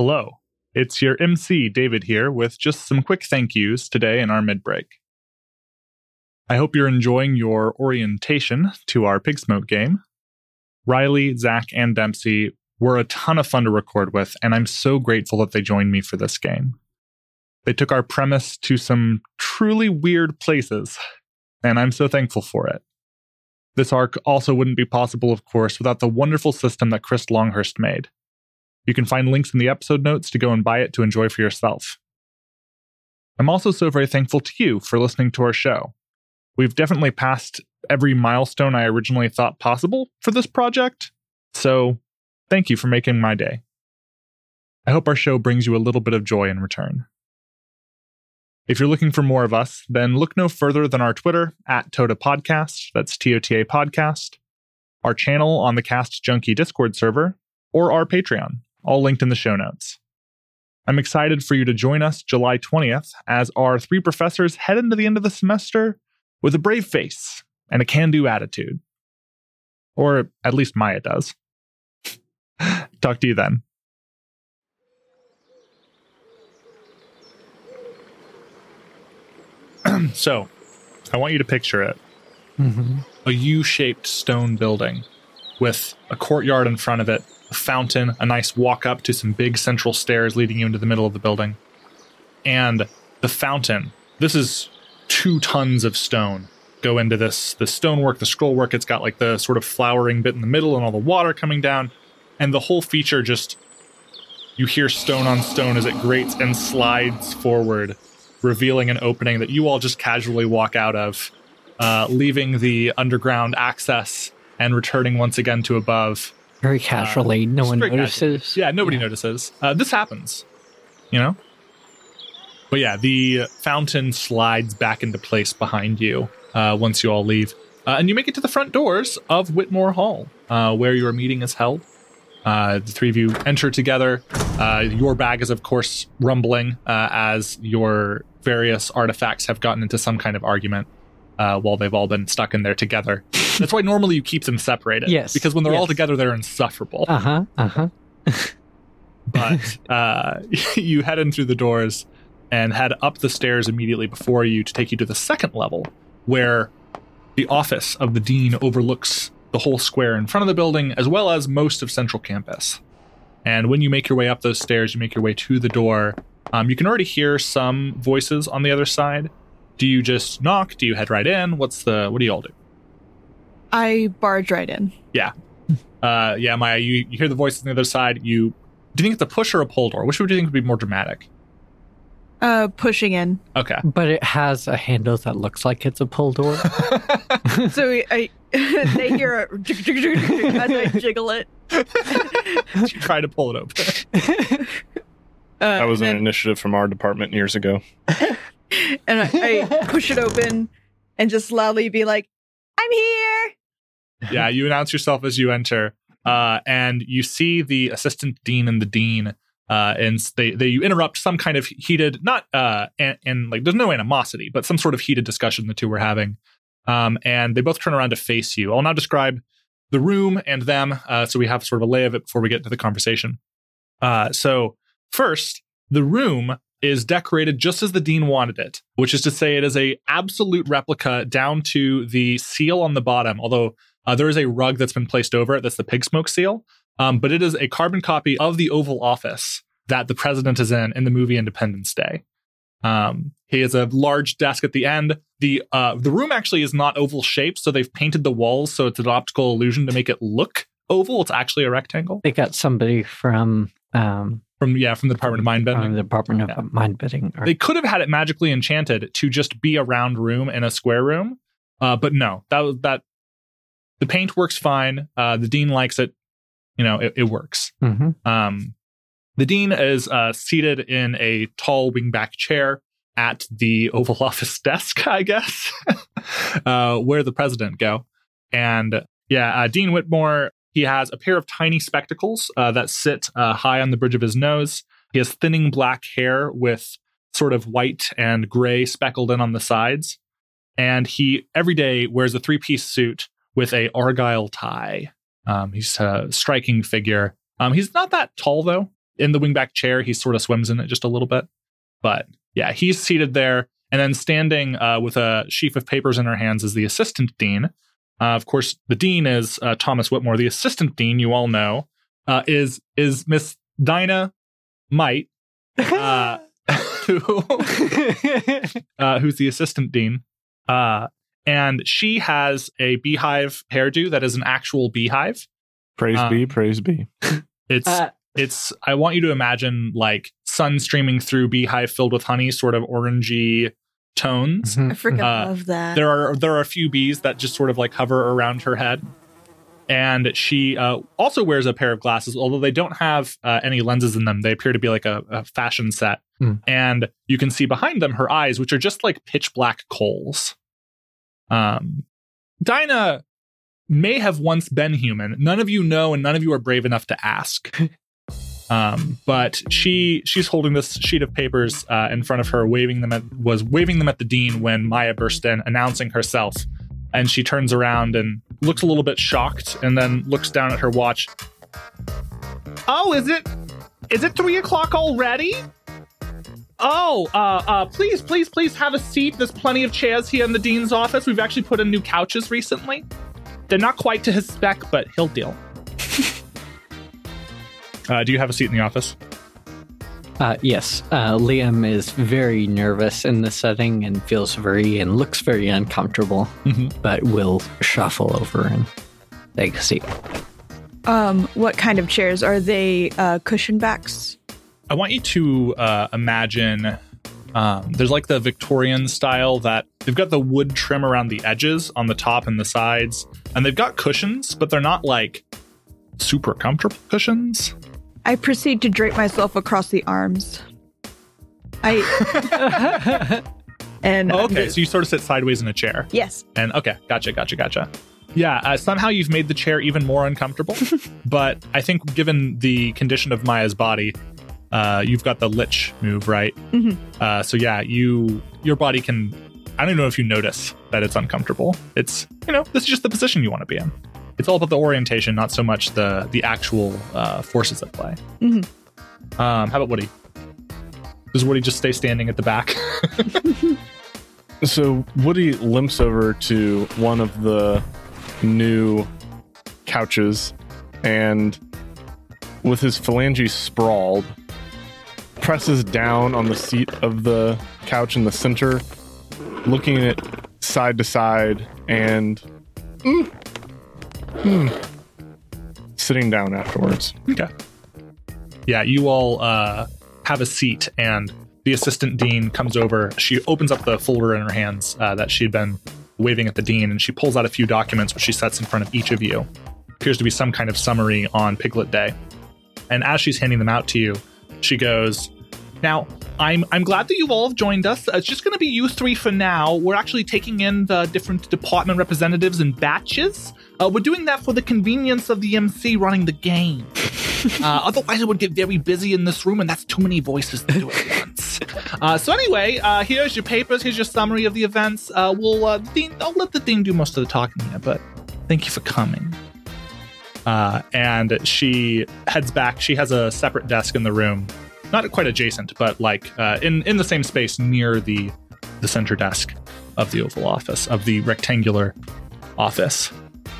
[SPEAKER 2] Hello, it's your MC David here with just some quick thank yous today in our mid break. I hope you're enjoying your orientation to our Pig Smoke game. Riley, Zach, and Dempsey were a ton of fun to record with, and I'm so grateful that they joined me for this game. They took our premise to some truly weird places, and I'm so thankful for it. This arc also wouldn't be possible, of course, without the wonderful system that Chris Longhurst made. You can find links in the episode notes to go and buy it to enjoy for yourself. I'm also so very thankful to you for listening to our show. We've definitely passed every milestone I originally thought possible for this project, so thank you for making my day. I hope our show brings you a little bit of joy in return. If you're looking for more of us, then look no further than our Twitter at Toda Podcast, that's T O T A Podcast, our channel on the Cast Junkie Discord server, or our Patreon, all linked in the show notes. I'm excited for you to join us July 20th as our three professors head into the end of the semester with a brave face and a can do attitude. Or at least Maya does. Talk to you then. so, I want you to picture it
[SPEAKER 6] Mhm.
[SPEAKER 2] a U shaped stone building with a courtyard in front of it, a fountain, a nice walk up to some big central stairs leading you into the middle of the building. And the fountain, this is two tons of stone go into this the stonework, the scrollwork. It's got like the sort of flowering bit in the middle and all the water coming down. And the whole feature just you hear stone on stone as it grates and slides forward, revealing an opening that you all just casually walk out of uh, leaving the underground access and returning once again to above.
[SPEAKER 6] Very casually, no one
[SPEAKER 2] very
[SPEAKER 6] notices.
[SPEAKER 2] Yeah, nobody notices. Uh, this happens, you know? But yeah, the fountain slides back into place behind you uh, once you all leave. Uh, and you make it to the front doors of Whitmore Hall, uh, where your meeting is held. Uh, the three of you enter together. Uh, your bag is, of course, rumbling uh, as your various artifacts have gotten into some kind of argument uh, while they've all been stuck in there together. That's why normally you keep them separated.
[SPEAKER 6] Yes,
[SPEAKER 2] Because when they're all together, they're insufferable.
[SPEAKER 6] Uh huh. Uh huh.
[SPEAKER 2] but uh, you head in through the doors and head up the stairs immediately before you to take you to the second level, where the office of the dean overlooks the whole square in front of the building, as well as most of Central Campus. And when you make your way up those stairs, you make your way to the door. Um, you can already hear some voices on the other side. Do you just knock? Do you head right in? What's the? What do you all do?
[SPEAKER 3] I barge right in.
[SPEAKER 2] Yeah, uh, yeah, Maya, you, you hear the voices on the other side. You Do you think it's a push or a pull door? Which would you think would be more dramatic?
[SPEAKER 3] Uh, pushing in.
[SPEAKER 2] Okay.
[SPEAKER 6] But it has a handle that looks like it's a pull door.
[SPEAKER 3] So I, they hear a as I jiggle it.
[SPEAKER 2] you try to pull it open.
[SPEAKER 3] Uh,
[SPEAKER 5] That was an
[SPEAKER 3] and,
[SPEAKER 5] initiative from our department years ago.
[SPEAKER 3] And I, I push it open and just loudly be like, "I'm here."
[SPEAKER 2] yeah, you announce yourself as you enter, uh, and you see the assistant dean and the dean, uh, and they they interrupt some kind of heated, not uh, and, and like there's no animosity, but some sort of heated discussion the two were having, um, and they both turn around to face you. I'll now describe the room and them, uh, so we have sort of a lay of it before we get to the conversation. Uh, so first, the room is decorated just as the dean wanted it, which is to say, it is a absolute replica down to the seal on the bottom. Although uh, there is a rug that's been placed over it. That's the pig smoke seal. Um, but it is a carbon copy of the Oval Office that the president is in in the movie Independence Day. Um, he has a large desk at the end. The uh, the room actually is not oval shaped, so they've painted the walls so it's an optical illusion to make it look oval. It's actually a rectangle
[SPEAKER 6] they got somebody from um,
[SPEAKER 2] from yeah from the Department of Mind
[SPEAKER 6] from
[SPEAKER 2] Bending.
[SPEAKER 6] the Department of
[SPEAKER 2] Yeah.
[SPEAKER 6] Mind Bidding. Or,
[SPEAKER 2] They could have had it magically enchanted to just be a round room in a square room, uh, but no, that was that. The paint works fine. Uh, the dean likes it. You know, it, it works.
[SPEAKER 6] Mhm.
[SPEAKER 2] Um, the dean is uh, seated in a tall wingback chair at the Oval Office desk, I guess, uh, where the president go. And yeah, uh, Dean Whitmore, he has a pair of tiny spectacles uh, that sit uh, high on the bridge of his nose. He has thinning black hair with sort of white and gray speckled in on the sides. And he every day wears a three piece suit with a argyle tie. Um, he's a striking figure. Um, he's not that tall though. In the wingback chair, he sort of swims in it just a little bit. But yeah, he's seated there, and then standing uh, with a sheaf of papers in her hands is the assistant dean. Uh, of course, the dean is uh, Thomas Whitmore. The assistant dean, you all know, uh, is is Miss Dinah Might, uh, who, uh, who's the assistant dean. Uh, and she has a beehive hairdo that is an actual beehive.
[SPEAKER 5] Praise
[SPEAKER 2] Um,
[SPEAKER 5] be, praise be.
[SPEAKER 2] It's
[SPEAKER 6] Uh,
[SPEAKER 2] it's I want you to imagine like sun streaming through beehive filled with honey, sort of orangey tones.
[SPEAKER 6] mhm,
[SPEAKER 3] I freaking
[SPEAKER 2] Uh,
[SPEAKER 3] love that.
[SPEAKER 2] There are there are a few bees that just sort of like hover around her head. And she uh, also wears a pair of glasses, although they don't have uh, any lenses in them. They appear to be like a, a fashion set.
[SPEAKER 6] Hmm.
[SPEAKER 2] And you can see behind them her eyes, which are just like pitch black coals. Um, Dinah may have once been human. None of you know, and none of you are brave enough to ask. Um, but she she's holding this sheet of papers uh, in front of her, waving them at was waving them at the dean when Maya burst in, announcing herself. And she turns around and looks a little bit shocked, and then looks down at her watch. Oh, is it is it three o'clock already? Oh, uh, uh, please, please, please have a seat. There's plenty of chairs here in the dean's office. We've actually put in new couches recently. They're not quite to his spec, but he'll deal. uh, do you have a seat in the office?
[SPEAKER 6] Uh, yes, uh, Liam is very nervous in the setting and feels very and looks very uncomfortable,
[SPEAKER 2] Mhm.
[SPEAKER 6] but will shuffle over and take a seat.
[SPEAKER 3] um, what kind of chairs are they? Uh, cushion backs.
[SPEAKER 2] I want you to uh, imagine um, there's like the Victorian style that they've got the wood trim around the edges on the top and the sides, and they've got cushions, but they're not like super comfortable cushions.
[SPEAKER 3] I proceed to drape myself across the arms. I and
[SPEAKER 2] Oh, okay, so you sort of sit sideways in a chair.
[SPEAKER 3] yes,
[SPEAKER 2] And okay, gotcha, gotcha, gotcha. Yeah, uh, somehow you've made the chair even more uncomfortable. but I think, given the condition of Maya's body, uh, you've got the lich move, right?
[SPEAKER 3] Mhm.
[SPEAKER 2] Uh, so yeah, you your body can. I don't know if you notice that it's uncomfortable. It's you know this is just the position you want to be in. It's all about the orientation, not so much the the actual uh, forces at play.
[SPEAKER 3] Mhm.
[SPEAKER 2] Um, how about Woody? Does Woody just stay standing at the back?
[SPEAKER 5] So Woody limps over to one of the new couches and with his phalanges sprawled presses down on the seat of the couch in the center looking at it side to side and mm, mm, sitting down afterwards
[SPEAKER 2] Okay. Yeah, you all uh, have a seat, and the assistant dean comes over. She opens up the folder in her hands uh, that she'd been waving at the dean, and she pulls out a few documents, which she sets in front of each of you. Appears to be some kind of summary on Piglet Day. And as she's handing them out to you, she goes, "Now, I'm I'm glad that you've all have joined us. It's just going to be you three for now. We're actually taking in the different department representatives in batches. Uh, we're doing that for the convenience of the MC running the game. Uh, otherwise, it would get very busy in this room, and that's too many voices to do at once. Uh, so anyway, uh, here's your papers. Here's your summary of the events. Uh, we'll uh, dean, I'll let the dean do most of the talking here, but thank you for coming." Uh, and she heads back. She has a separate desk in the room, not quite adjacent, but like uh, in in the same space near the the center desk of the Oval Office of the rectangular office.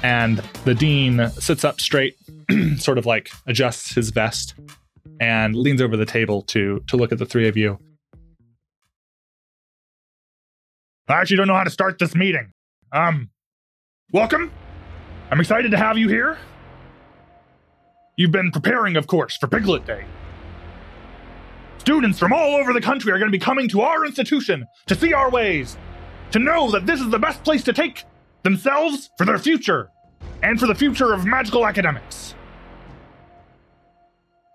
[SPEAKER 2] And the dean sits up straight, sort of like adjusts his vest, and leans over the table to to look at the three of you.
[SPEAKER 7] I actually don't know how to start this meeting. Um, welcome. I'm excited to have you here. You've been preparing, of course, for Piglet Day. Students from all over the country are going to be coming to our institution to see our ways, to know that this is the best place to take themselves for their future, and for the future of magical academics.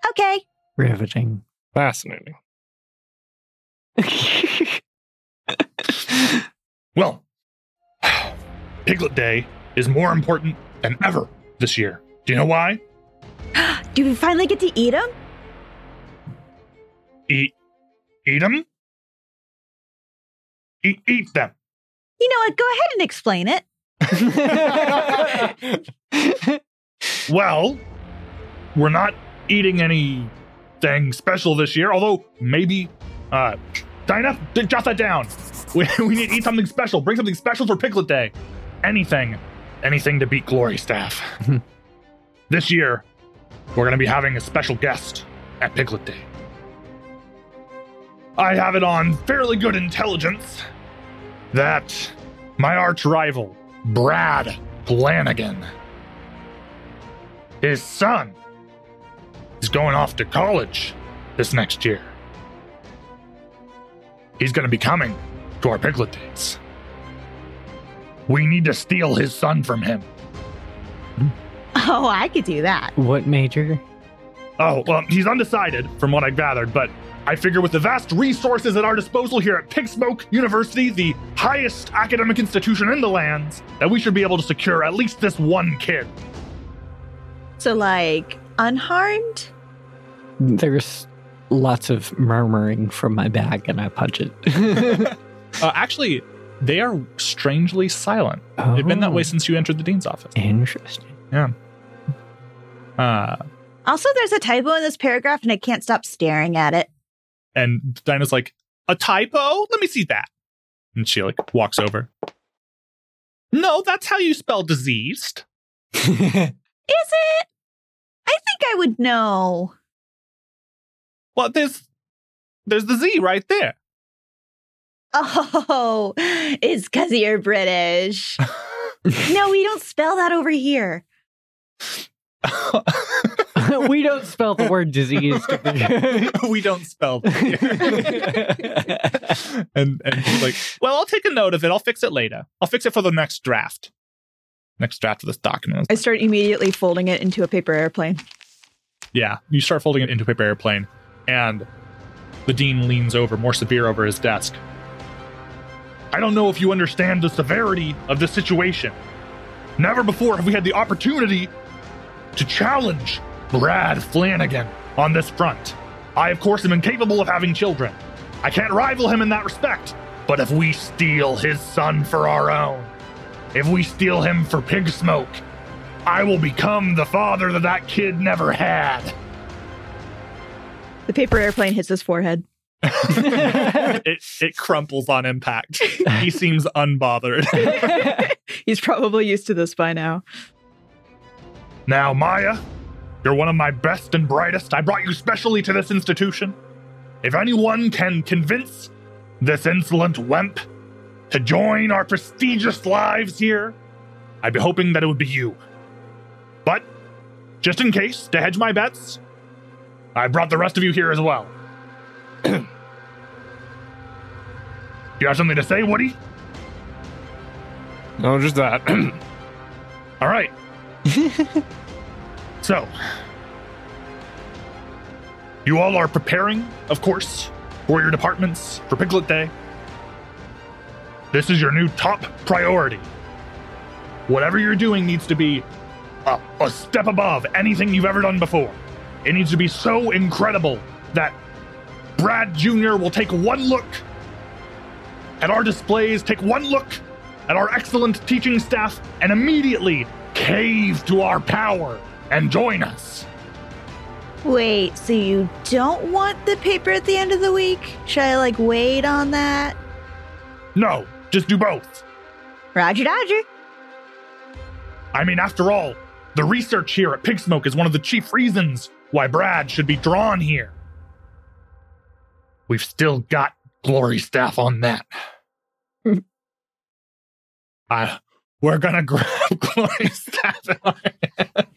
[SPEAKER 3] Okay.
[SPEAKER 6] Riveting.
[SPEAKER 5] Fascinating.
[SPEAKER 7] Well, Piglet Day is more important than ever this year. Do you know why?
[SPEAKER 3] Do we finally get to eat them?
[SPEAKER 7] Eat, eat them. Eat, eat them.
[SPEAKER 3] You know what? Go ahead and explain it.
[SPEAKER 7] Well, we're not eating anything special this year, although maybe, uh, Dinah, jot that down. We, we need to eat something special. Bring something special for Piglet Day. Anything. Anything to beat Glory Staff. this year, we're going to be having a special guest at Piglet Day. I have it on fairly good intelligence that my arch rival, Brad Flanagan, his son, is going off to college this next year. He's going to be coming to our Piglet Days. We need to steal his son from him.
[SPEAKER 3] Oh, I could do that.
[SPEAKER 6] What major?
[SPEAKER 7] Oh, well, he's undecided from what I gathered, but I figure with the vast resources at our disposal here at Pigsmoke University, the highest academic institution in the lands, that we should be able to secure at least this one kid.
[SPEAKER 3] So, like, unharmed?
[SPEAKER 6] There's lots of murmuring from my bag, and I punch it.
[SPEAKER 2] Uh, actually, they are strangely silent. They've been that way since you entered the dean's office.
[SPEAKER 6] Interesting.
[SPEAKER 2] Yeah. Uh,
[SPEAKER 3] Also, there's a typo in this paragraph, and I can't stop staring at it.
[SPEAKER 2] And Dinah's like, a typo? Let me see that. And she like walks over. No, that's how you spell diseased.
[SPEAKER 3] Is it? I think I would know.
[SPEAKER 2] Well, there's there's the Z right there.
[SPEAKER 3] Oh, it's because you're British. no, we don't spell that over here.
[SPEAKER 6] we don't spell the word disease.
[SPEAKER 2] we don't spell. and and she's like, well, I'll take a note of it. I'll fix it later. I'll fix it for the next draft. Next draft of this document.
[SPEAKER 3] I start immediately folding it into a paper airplane.
[SPEAKER 2] Yeah, you start folding it into a paper airplane, and the dean leans over, more severe over his desk.
[SPEAKER 7] I don't know if you understand the severity of the situation. Never before have we had the opportunity to challenge Brad Flanagan on this front. I, of course, am incapable of having children. I can't rival him in that respect. But if we steal his son for our own, if we steal him for pig smoke, I will become the father that that kid never had.
[SPEAKER 3] The paper airplane hits his forehead.
[SPEAKER 2] it it crumples on impact. he seems unbothered.
[SPEAKER 3] He's probably used to this by now.
[SPEAKER 7] Now, Maya, you're one of my best and brightest. I brought you specially to this institution. If anyone can convince this insolent wemp to join our prestigious lives here, I'd be hoping that it would be you. But, just in case, to hedge my bets,
[SPEAKER 2] I brought the rest of you here as well. you have something to say, Woody?
[SPEAKER 5] No, just that.
[SPEAKER 2] All right. so, you all are preparing, of course, for your departments for Piglet Day. This is your new top priority. Whatever you're doing needs to be a, a step above anything you've ever done before. It needs to be so incredible that Brad Jr. will take one look at our displays, take one look at our excellent teaching staff, and immediately cave to our power and join us.
[SPEAKER 3] Wait, so you don't want the paper at the end of the week? Should I like wait on that?
[SPEAKER 2] No, just do both.
[SPEAKER 3] Roger, Dodger.
[SPEAKER 2] I mean, after all, the research here at Pig Smoke is one of the chief reasons why Brad should be drawn here. We've still got glory staff on that. I, we're gonna grab glory staff in our hands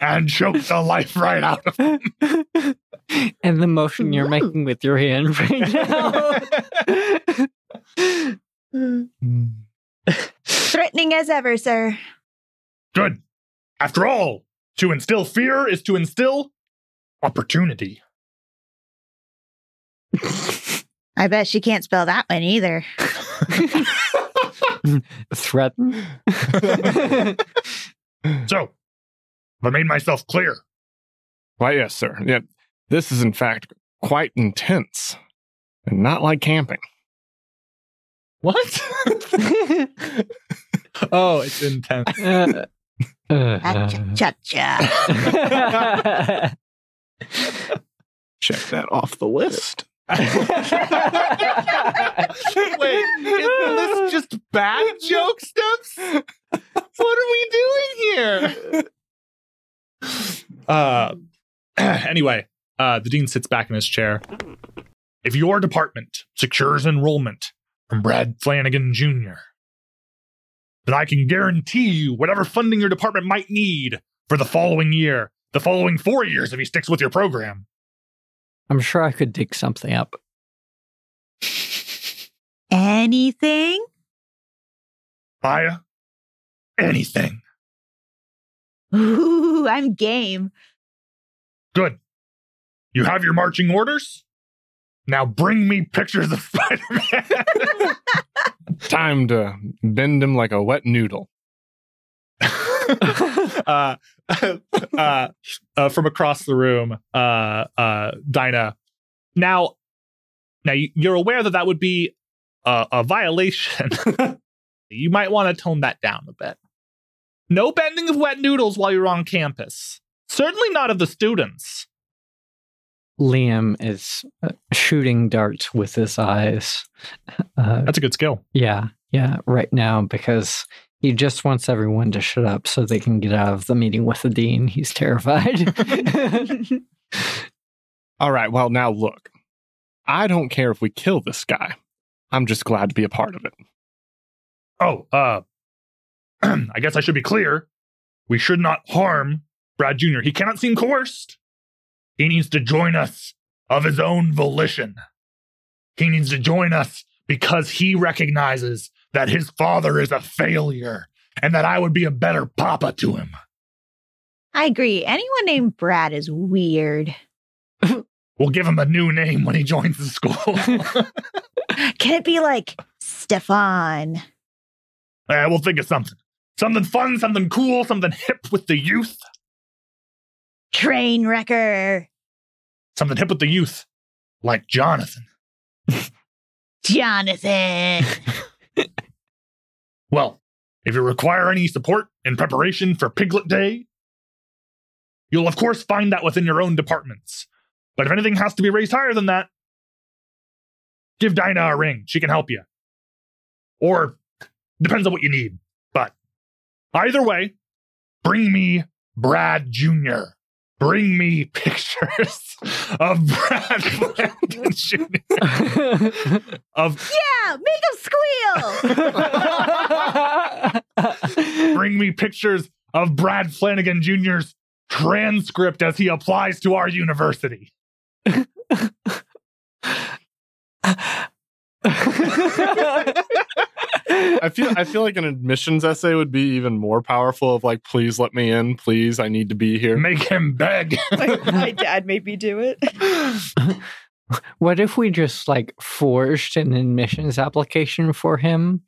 [SPEAKER 2] and choke the life right out of him.
[SPEAKER 6] and the motion you're
[SPEAKER 3] mm-hmm.
[SPEAKER 6] making with your hand right now.
[SPEAKER 3] Threatening as ever, sir.
[SPEAKER 2] Good. After all, to instill fear is to instill opportunity.
[SPEAKER 3] I bet she can't spell that one either.
[SPEAKER 6] Threaten.
[SPEAKER 2] So, have I made myself clear?
[SPEAKER 5] Why, yes, sir. Yeah, this is in fact quite intense, and not like camping.
[SPEAKER 9] What? oh, it's intense.
[SPEAKER 6] Uh, uh,
[SPEAKER 3] Cha cha.
[SPEAKER 5] Check that off the list.
[SPEAKER 9] Wait, is this just bad joke steps? What are we doing here? Uh, anyway, uh, the dean sits back in his chair.
[SPEAKER 2] If your department secures enrollment from Brad Flanagan Jr., then I can guarantee you whatever funding your department might need for the following year, the following four years if he sticks with your program.
[SPEAKER 6] I'm sure I could dig something up.
[SPEAKER 3] Anything?
[SPEAKER 2] Maya, anything.
[SPEAKER 3] Ooh, I'm game.
[SPEAKER 2] Good. You have your marching orders? Now bring me pictures of Spider Man.
[SPEAKER 5] Time to bend him like a wet noodle.
[SPEAKER 9] uh, uh, uh, from across the room, uh, uh, Dinah. Now, now you- you're aware that that would be a, a violation. you might want to tone that down a bit. No bending of wet noodles while you're on campus. Certainly not of the students.
[SPEAKER 6] Liam is uh, shooting darts with his eyes. Uh,
[SPEAKER 9] That's a good skill.
[SPEAKER 6] yeah, yeah, right now because he just wants everyone to shut up so they can get out of the meeting with the dean. He's terrified.
[SPEAKER 5] All right, well, now look. I don't care if we kill this guy. I'm just glad to be a part of it.
[SPEAKER 2] oh, uh, I guess I should be clear. We should not harm Brad Jr. He cannot seem coerced. He needs to join us of his own volition. He needs to join us because he recognizes that his father is a failure and that I would be a better papa to him.
[SPEAKER 3] I agree. Anyone named Brad is weird.
[SPEAKER 2] We'll give him a new name when he joins the school.
[SPEAKER 3] Can it be like Stefan?
[SPEAKER 2] Eh, we'll think of something. Something fun, something cool, something hip with the youth.
[SPEAKER 3] Train wrecker?
[SPEAKER 2] Something hip with the youth. Like Jonathan.
[SPEAKER 3] Jonathan.
[SPEAKER 2] Well, if you require any support in preparation for Piglet Day, you'll of course find that within your own departments. But if anything has to be raised higher than that, give Dinah a ring. She can help you. Or depends on what you need. But either way, bring me Brad Jr. Bring me pictures of Brad Flanagan Jr. Of
[SPEAKER 3] yeah, make him squeal.
[SPEAKER 2] bring me pictures of Brad Flanagan Jr.'s
[SPEAKER 7] transcript as he applies to our university.
[SPEAKER 5] I feel I feel like an admissions essay would be even more powerful of like, please let me in, please, I need to be here.
[SPEAKER 7] Make him beg.
[SPEAKER 3] my, my dad made me do it.
[SPEAKER 6] what if we just like forged an admissions application for him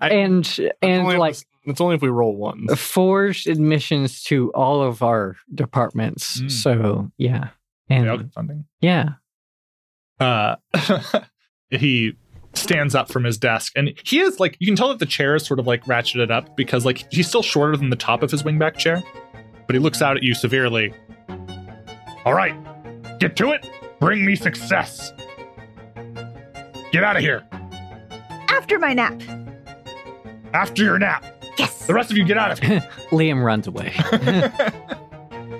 [SPEAKER 2] I-
[SPEAKER 6] and
[SPEAKER 5] It's
[SPEAKER 6] and
[SPEAKER 5] only if
[SPEAKER 6] like
[SPEAKER 5] it's- it's only if we roll one.
[SPEAKER 6] forged admissions to all of our departments.
[SPEAKER 2] Mm.
[SPEAKER 6] So yeah, and
[SPEAKER 2] Yeah, funding.
[SPEAKER 6] yeah,
[SPEAKER 2] Uh, he stands up from his desk and he is like you can tell that the chair is sort of like ratcheted up because like he's still shorter than the top of his wingback chair but he looks out at you severely
[SPEAKER 7] All right, get to it. Bring me success. Get out of here.
[SPEAKER 3] After my nap.
[SPEAKER 7] After your nap.
[SPEAKER 3] Yes.
[SPEAKER 7] The rest of you get out of here.
[SPEAKER 6] Liam runs away.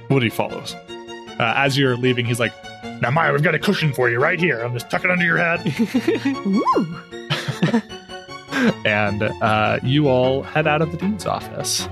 [SPEAKER 5] Woody follows.
[SPEAKER 2] uh, as you're leaving he's like
[SPEAKER 7] Now, Maya, we've got a cushion for you right here. I'll just tuck it under your head.
[SPEAKER 3] Woo.
[SPEAKER 2] and uh, you all head out of the dean's office